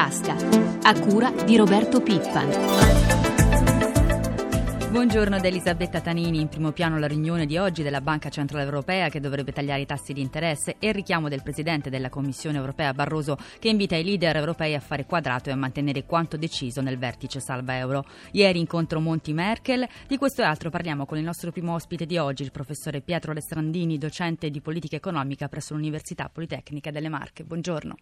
tasca, a cura di Roberto Pippan. Buongiorno da Elisabetta Tanini, in primo piano la riunione di oggi della Banca Centrale Europea che dovrebbe tagliare i tassi di interesse e il richiamo del Presidente della Commissione Europea Barroso che invita i leader europei a fare quadrato e a mantenere quanto deciso nel vertice salva euro. Ieri incontro Monti-Merkel, di questo e altro parliamo con il nostro primo ospite di oggi, il professore Pietro Alessandrini, docente di politica economica presso l'Università Politecnica delle Marche. Buongiorno.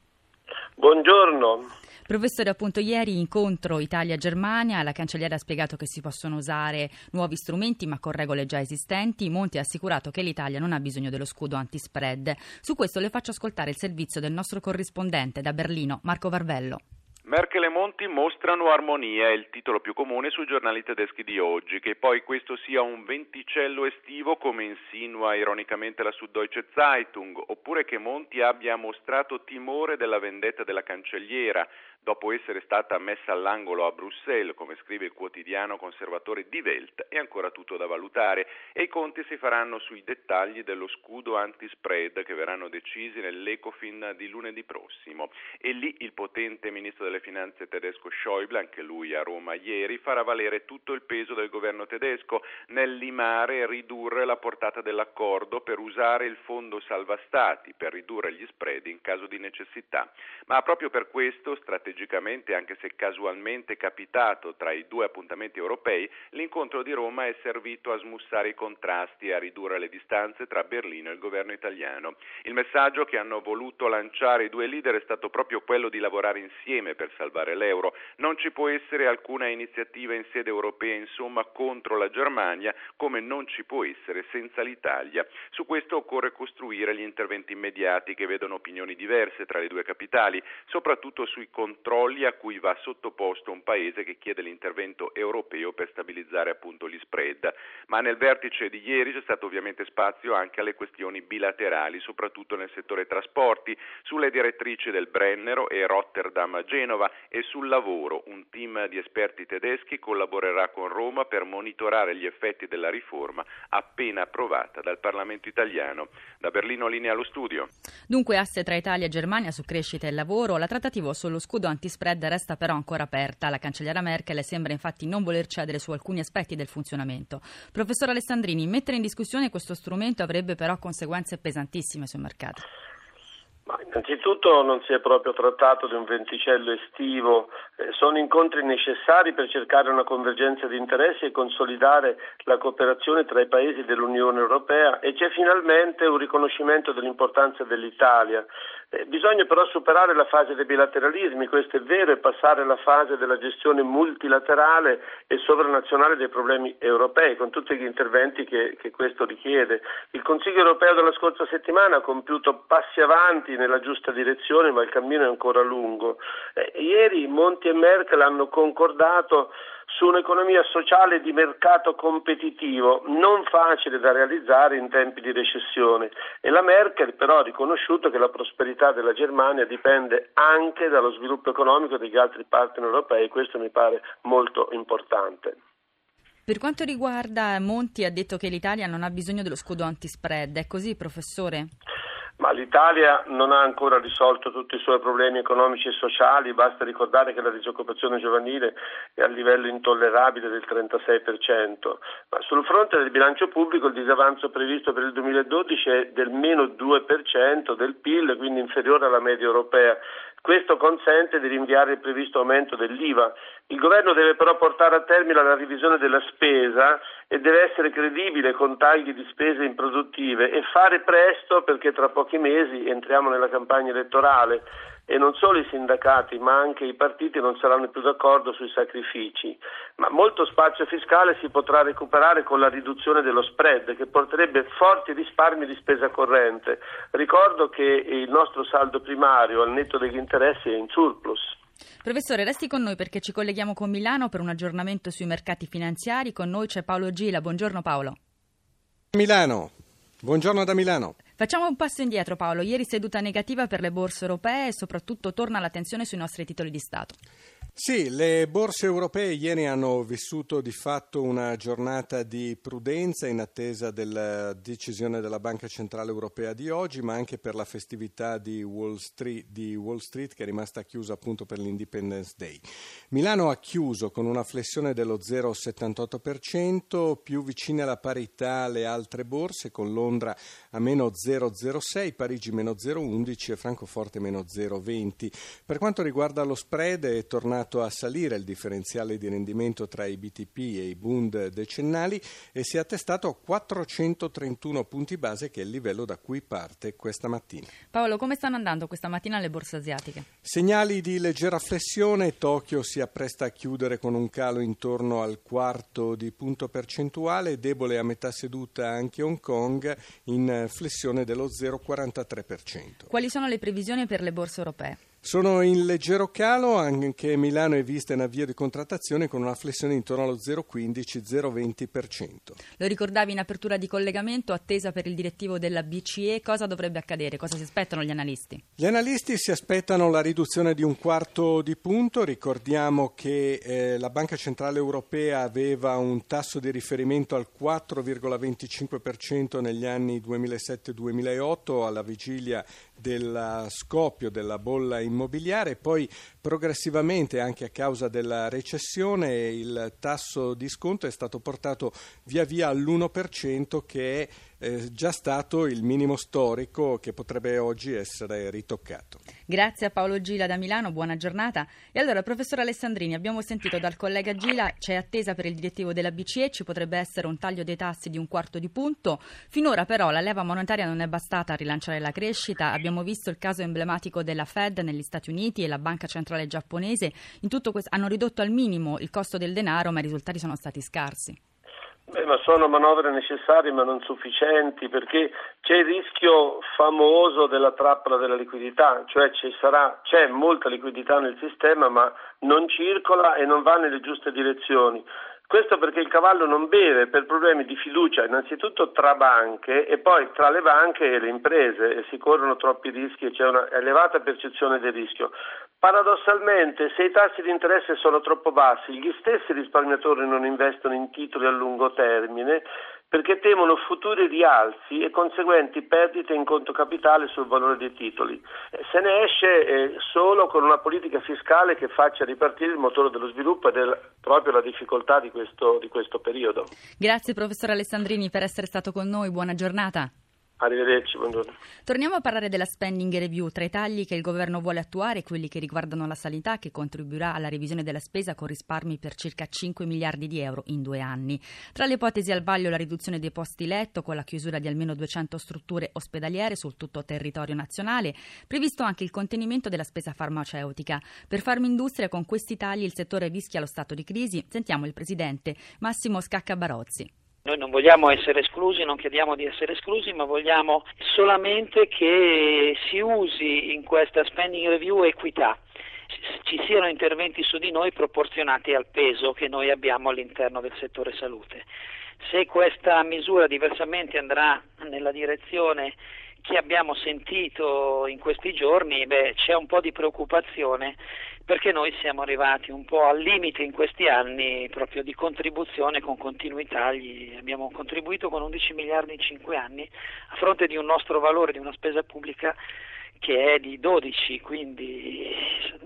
Buongiorno. Professore, appunto ieri incontro Italia-Germania, la cancelliera ha spiegato che si possono usare nuovi strumenti ma con regole già esistenti. Monti ha assicurato che l'Italia non ha bisogno dello scudo antispread. Su questo le faccio ascoltare il servizio del nostro corrispondente da Berlino, Marco Varvello. Merkel e Monti mostrano armonia, è il titolo più comune sui giornali tedeschi di oggi. Che poi questo sia un venticello estivo, come insinua ironicamente la Süddeutsche Zeitung, oppure che Monti abbia mostrato timore della vendetta della cancelliera, dopo essere stata messa all'angolo a Bruxelles, come scrive il quotidiano conservatore Die Welt, è ancora tutto da valutare e i conti si faranno sui dettagli dello scudo anti-spread che verranno decisi nell'Ecofin di lunedì prossimo. E lì il potente ministro delle finanze tedesco Schäuble, anche lui a Roma ieri, farà valere tutto il peso del governo tedesco nel limare e ridurre la portata dell'accordo per usare il fondo salva stati per ridurre gli spread in caso di necessità. Ma proprio per questo, strategicamente strategicamente, anche se casualmente capitato tra i due appuntamenti europei, l'incontro di Roma è servito a smussare i contrasti e a ridurre le distanze tra Berlino e il governo italiano. Il messaggio che hanno voluto lanciare i due leader è stato proprio quello di lavorare insieme per salvare l'euro. Non ci può essere alcuna iniziativa in sede europea, insomma, contro la Germania, come non ci può essere senza l'Italia. Su questo occorre costruire gli interventi immediati che vedono opinioni diverse tra le due capitali, soprattutto sui contrasti controlli a cui va sottoposto un paese che chiede l'intervento europeo per stabilizzare appunto gli spread. Ma nel vertice di ieri c'è stato ovviamente spazio anche alle questioni bilaterali, soprattutto nel settore trasporti, sulle direttrici del Brennero e Rotterdam-Genova e sul lavoro. Un team di esperti tedeschi collaborerà con Roma per monitorare gli effetti della riforma appena approvata dal Parlamento italiano. Da Berlino linea allo studio. Dunque asse tra Italia e Germania su crescita e lavoro, la trattativa sullo scudo antispread resta però ancora aperta. La cancelliera Merkel sembra infatti non voler cedere su alcuni aspetti del funzionamento. Professor Alessandrini, mettere in discussione questo strumento avrebbe però conseguenze pesantissime sui mercati. Ma innanzitutto non si è proprio trattato di un venticello estivo, eh, sono incontri necessari per cercare una convergenza di interessi e consolidare la cooperazione tra i paesi dell'Unione Europea e c'è finalmente un riconoscimento dell'importanza dell'Italia. Eh, bisogna però superare la fase dei bilateralismi, questo è vero, e passare alla fase della gestione multilaterale e sovranazionale dei problemi europei, con tutti gli interventi che, che questo richiede. Il Consiglio europeo della scorsa settimana ha compiuto passi avanti nella giusta direzione, ma il cammino è ancora lungo. Eh, ieri Monti e Merkel hanno concordato su un'economia sociale di mercato competitivo, non facile da realizzare in tempi di recessione e la Merkel però ha riconosciuto che la prosperità della Germania dipende anche dallo sviluppo economico degli altri partner europei, questo mi pare molto importante. Per quanto riguarda Monti ha detto che l'Italia non ha bisogno dello scudo antispread, è così professore? Ma l'Italia non ha ancora risolto tutti i suoi problemi economici e sociali, basta ricordare che la disoccupazione giovanile è a livello intollerabile del 36%, ma sul fronte del bilancio pubblico il disavanzo previsto per il 2012 è del meno 2% del PIL, quindi inferiore alla media europea. Questo consente di rinviare il previsto aumento dell'IVA. Il governo deve però portare a termine la revisione della spesa e deve essere credibile con tagli di spese improduttive e fare presto perché tra pochi mesi entriamo nella campagna elettorale e non solo i sindacati ma anche i partiti non saranno più d'accordo sui sacrifici, ma molto spazio fiscale si potrà recuperare con la riduzione dello spread che porterebbe forti risparmi di spesa corrente. Ricordo che il nostro saldo primario al netto degli interessi è in surplus. Professore, resti con noi perché ci colleghiamo con Milano per un aggiornamento sui mercati finanziari. Con noi c'è Paolo Gila. Buongiorno Paolo. Milano. Buongiorno da Milano. Facciamo un passo indietro Paolo, ieri seduta negativa per le borse europee e soprattutto torna l'attenzione sui nostri titoli di Stato. Sì, le borse europee ieri hanno vissuto di fatto una giornata di prudenza in attesa della decisione della Banca Centrale Europea di oggi, ma anche per la festività di Wall Street, di Wall Street che è rimasta chiusa appunto per l'Independence Day. Milano ha chiuso con una flessione dello 0,78%, più vicine alla parità le altre borse, con Londra a meno 0,06, Parigi meno 0,11 e Francoforte meno 0,20. Per quanto riguarda lo spread è tornato tornato a salire il differenziale di rendimento tra i BTP e i Bund decennali e si è attestato a 431 punti base che è il livello da cui parte questa mattina. Paolo, come stanno andando questa mattina le borse asiatiche? Segnali di leggera flessione, Tokyo si appresta a chiudere con un calo intorno al quarto di punto percentuale, debole a metà seduta anche Hong Kong in flessione dello 0,43%. Quali sono le previsioni per le borse europee? Sono in leggero calo, anche Milano è vista in avvio di contrattazione con una flessione intorno allo 0,15-0,20%. Lo ricordavi in apertura di collegamento, attesa per il direttivo della BCE, cosa dovrebbe accadere? Cosa si aspettano gli analisti? Gli analisti si aspettano la riduzione di un quarto di punto, ricordiamo che eh, la Banca Centrale Europea aveva un tasso di riferimento al 4,25% negli anni 2007-2008 alla vigilia del scoppio della bolla immobiliare, poi progressivamente anche a causa della recessione il tasso di sconto è stato portato via via all'1% che è eh, già stato il minimo storico che potrebbe oggi essere ritoccato. Grazie a Paolo Gila da Milano, buona giornata. E allora, professor Alessandrini, abbiamo sentito dal collega Gila, c'è attesa per il direttivo della BCE, ci potrebbe essere un taglio dei tassi di un quarto di punto. Finora però la leva monetaria non è bastata a rilanciare la crescita, abbiamo visto il caso emblematico della Fed negli Stati Uniti e la Banca Centrale Giapponese, in tutto questo hanno ridotto al minimo il costo del denaro, ma i risultati sono stati scarsi. Beh, ma sono manovre necessarie ma non sufficienti perché c'è il rischio famoso della trappola della liquidità, cioè sarà, c'è molta liquidità nel sistema ma non circola e non va nelle giuste direzioni. Questo perché il cavallo non beve per problemi di fiducia innanzitutto tra banche e poi tra le banche e le imprese e si corrono troppi rischi e c'è una elevata percezione del rischio. Paradossalmente, se i tassi di interesse sono troppo bassi, gli stessi risparmiatori non investono in titoli a lungo termine perché temono futuri rialzi e conseguenti perdite in conto capitale sul valore dei titoli. Se ne esce eh, solo con una politica fiscale che faccia ripartire il motore dello sviluppo ed è proprio la difficoltà di questo, di questo periodo. Grazie professor Alessandrini per essere stato con noi, buona giornata. Arrivederci, buongiorno. Torniamo a parlare della spending review, tra i tagli che il governo vuole attuare, quelli che riguardano la sanità, che contribuirà alla revisione della spesa con risparmi per circa 5 miliardi di euro in due anni. Tra le ipotesi al vaglio la riduzione dei posti letto con la chiusura di almeno 200 strutture ospedaliere sul tutto territorio nazionale, previsto anche il contenimento della spesa farmaceutica. Per Farmindustria con questi tagli il settore rischia lo stato di crisi. Sentiamo il presidente Massimo Scacca Barozzi. Noi non vogliamo essere esclusi, non chiediamo di essere esclusi, ma vogliamo solamente che si usi in questa spending review equità ci siano interventi su di noi proporzionati al peso che noi abbiamo all'interno del settore salute. Se questa misura diversamente andrà nella direzione che abbiamo sentito in questi giorni, beh, c'è un po' di preoccupazione perché noi siamo arrivati un po' al limite in questi anni proprio di contribuzione con continui tagli, abbiamo contribuito con 11 miliardi in 5 anni a fronte di un nostro valore di una spesa pubblica che è di 12, quindi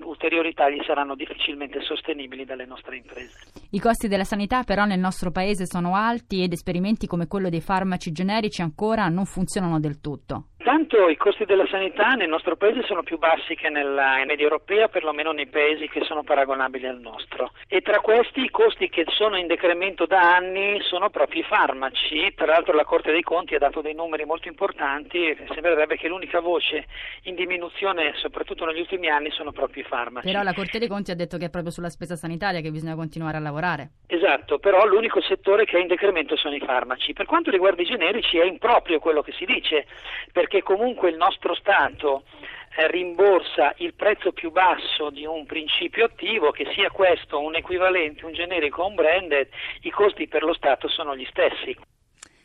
ulteriori tagli saranno difficilmente sostenibili dalle nostre imprese. I costi della sanità però nel nostro paese sono alti ed esperimenti come quello dei farmaci generici ancora non funzionano del tutto. Intanto i costi della sanità nel nostro paese sono più bassi che nella media europea, perlomeno nei paesi che sono paragonabili al nostro. E tra questi i costi che sono in decremento da anni sono proprio i farmaci. Tra l'altro la Corte dei Conti ha dato dei numeri molto importanti, sembrerebbe che l'unica voce in diminuzione, soprattutto negli ultimi anni, sono proprio i farmaci. Però la Corte dei Conti ha detto che è proprio sulla spesa sanitaria che bisogna continuare a lavorare. Esatto, però l'unico settore che è in decremento sono i farmaci. Per quanto riguarda i generici è improprio quello che si dice, perché perché comunque il nostro Stato eh, rimborsa il prezzo più basso di un principio attivo, che sia questo un equivalente, un generico o un branded, i costi per lo Stato sono gli stessi.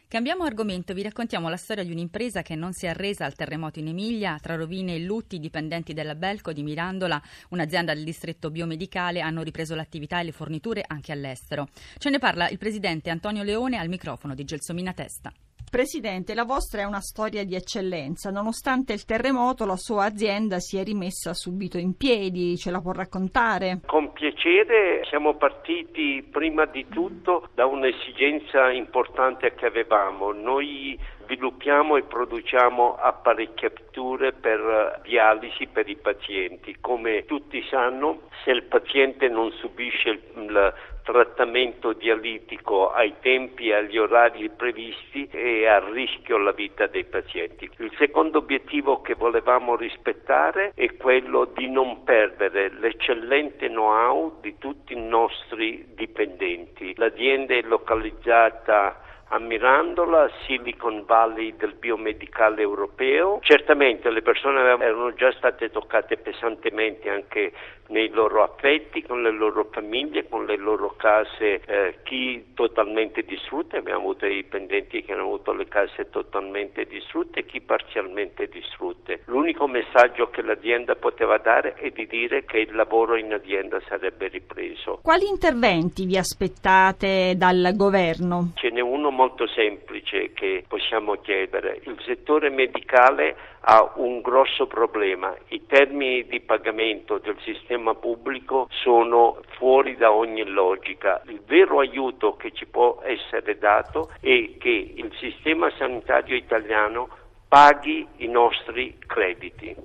Cambiamo argomento, vi raccontiamo la storia di un'impresa che non si è arresa al terremoto in Emilia, tra rovine e lutti i dipendenti della Belco di Mirandola, un'azienda del distretto biomedicale, hanno ripreso l'attività e le forniture anche all'estero. Ce ne parla il presidente Antonio Leone al microfono di Gelsomina Testa. Presidente, la vostra è una storia di eccellenza. Nonostante il terremoto, la sua azienda si è rimessa subito in piedi. Ce la può raccontare? Con piacere. Siamo partiti prima di tutto da un'esigenza importante che avevamo. Noi sviluppiamo e produciamo apparecchiature per dialisi per i pazienti. Come tutti sanno, se il paziente non subisce il trattamento dialitico ai tempi e agli orari previsti è a rischio la vita dei pazienti. Il secondo obiettivo che volevamo rispettare è quello di non perdere l'eccellente know-how di tutti i nostri dipendenti. L'azienda è localizzata a Mirandola, Silicon Valley del biomedicale europeo. Certamente le persone erano già state toccate pesantemente anche nei loro affetti, con le loro famiglie, con le loro case, eh, chi totalmente distrutte, abbiamo avuto dei dipendenti che hanno avuto le case totalmente distrutte, chi parzialmente distrutte. L'unico messaggio che l'azienda poteva dare è di dire che il lavoro in azienda sarebbe ripreso. Quali interventi vi aspettate dal governo? Ce n'è uno molto semplice che possiamo chiedere. Il settore medicale ha un grosso problema. I termini di pagamento del sistema pubblico sono fuori da ogni logica. Il vero aiuto che ci può essere dato è che il sistema sanitario italiano paghi i nostri crediti.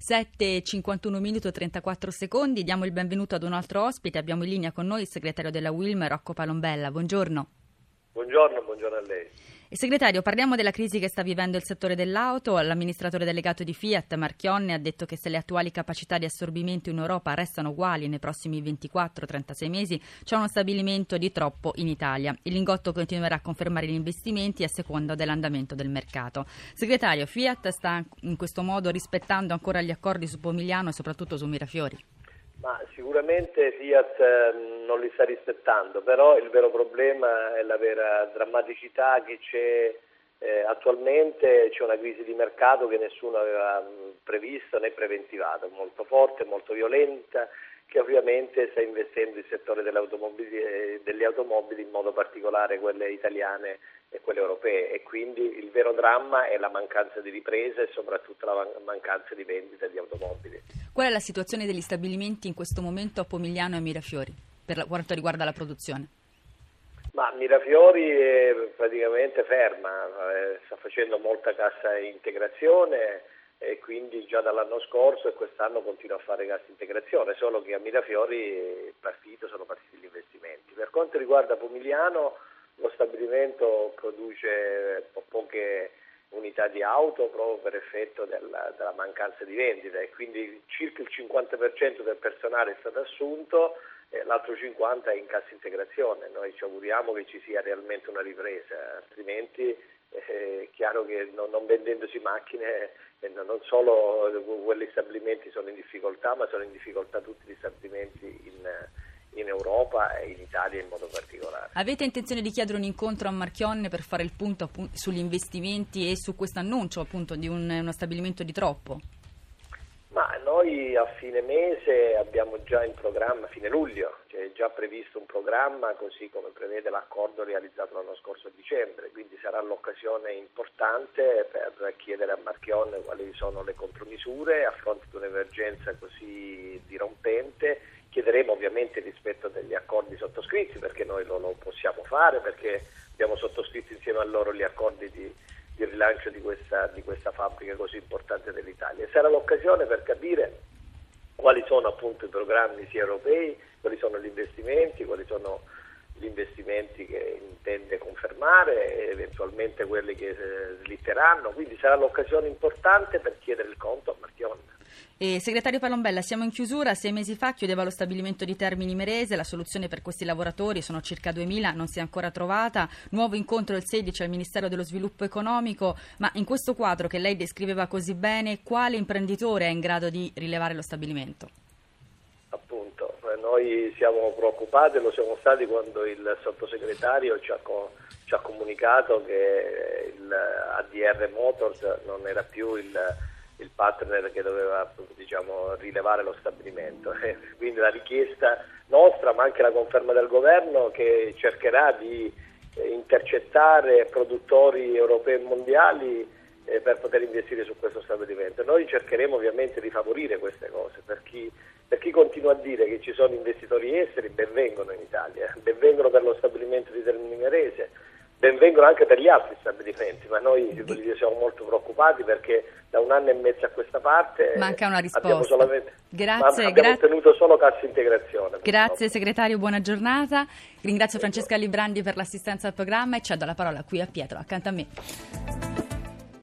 7.51 minuti e 34 secondi, diamo il benvenuto ad un altro ospite, abbiamo in linea con noi il segretario della Wilmer, Rocco Palombella, buongiorno. Buongiorno, buongiorno a lei. Segretario, parliamo della crisi che sta vivendo il settore dell'auto. L'amministratore delegato di Fiat, Marchionne, ha detto che se le attuali capacità di assorbimento in Europa restano uguali nei prossimi 24-36 mesi, c'è uno stabilimento di troppo in Italia. Il lingotto continuerà a confermare gli investimenti a seconda dell'andamento del mercato. Segretario, Fiat sta in questo modo rispettando ancora gli accordi su Pomigliano e soprattutto su Mirafiori? Ma sicuramente Fiat ehm, non li sta rispettando, però il vero problema è la vera drammaticità che c'è eh, attualmente, c'è una crisi di mercato che nessuno aveva previsto né preventivato, molto forte, molto violenta, che ovviamente sta investendo il settore delle automobili, eh, delle automobili in modo particolare quelle italiane e quelle europee e quindi il vero dramma è la mancanza di riprese e soprattutto la mancanza di vendite di automobili. Qual è la situazione degli stabilimenti in questo momento a Pomigliano e a Mirafiori per quanto riguarda la produzione? Ma Mirafiori è praticamente ferma, eh, sta facendo molta cassa integrazione e quindi già dall'anno scorso e quest'anno continua a fare cassa integrazione, solo che a Mirafiori partito, sono partiti gli investimenti. Per quanto riguarda Pomigliano lo stabilimento produce poche unità di auto proprio per effetto della, della mancanza di vendita e quindi circa il 50% del personale è stato assunto e l'altro 50% è in cassa integrazione. Noi ci auguriamo che ci sia realmente una ripresa, altrimenti eh, è chiaro che non, non vendendosi macchine eh, non solo quegli stabilimenti sono in difficoltà, ma sono in difficoltà tutti gli stabilimenti in in Europa e in Italia in modo particolare. Avete intenzione di chiedere un incontro a Marchionne per fare il punto appunto, sugli investimenti e su questo annuncio appunto di un, uno stabilimento di troppo? Ma noi a fine mese abbiamo già in programma, fine luglio, c'è già previsto un programma così come prevede l'accordo realizzato l'anno scorso a dicembre, quindi sarà l'occasione importante per chiedere a Marchionne quali sono le contromisure a fronte di un'emergenza così dirompente chiederemo ovviamente rispetto degli accordi sottoscritti perché noi lo, lo possiamo fare, perché abbiamo sottoscritto insieme a loro gli accordi di, di rilancio di questa, di questa, fabbrica così importante dell'Italia. E sarà l'occasione per capire quali sono appunto i programmi sia europei, quali sono gli investimenti, quali sono gli investimenti che intende confermare e eventualmente quelli che eh, slitteranno, quindi sarà l'occasione importante per chiedere il conto a Marchionne. E, segretario Palombella, siamo in chiusura. Sei mesi fa chiudeva lo stabilimento di Termini Merese. La soluzione per questi lavoratori, sono circa 2.000, non si è ancora trovata. Nuovo incontro il 16 al Ministero dello Sviluppo Economico. Ma in questo quadro che lei descriveva così bene, quale imprenditore è in grado di rilevare lo stabilimento? noi siamo preoccupati lo siamo stati quando il sottosegretario ci ha, ci ha comunicato che il ADR Motors non era più il, il partner che doveva diciamo, rilevare lo stabilimento. Quindi la richiesta nostra, ma anche la conferma del governo che cercherà di eh, intercettare produttori europei e mondiali eh, per poter investire su questo stabilimento. Noi cercheremo ovviamente di favorire queste cose, per chi, per chi continua a dire che ci sono investitori esteri, benvengono in Italia, benvengono per lo stabilimento di Termini Merese, benvengono anche per gli altri stabilimenti, ma noi siamo molto preoccupati perché da un anno e mezzo a questa parte manca una risposta. Grazie, abbiamo gra- ottenuto solo cassa integrazione. Grazie segretario, buona giornata. Ringrazio Francesca Librandi per l'assistenza al programma e cedo la parola qui a Pietro accanto a me.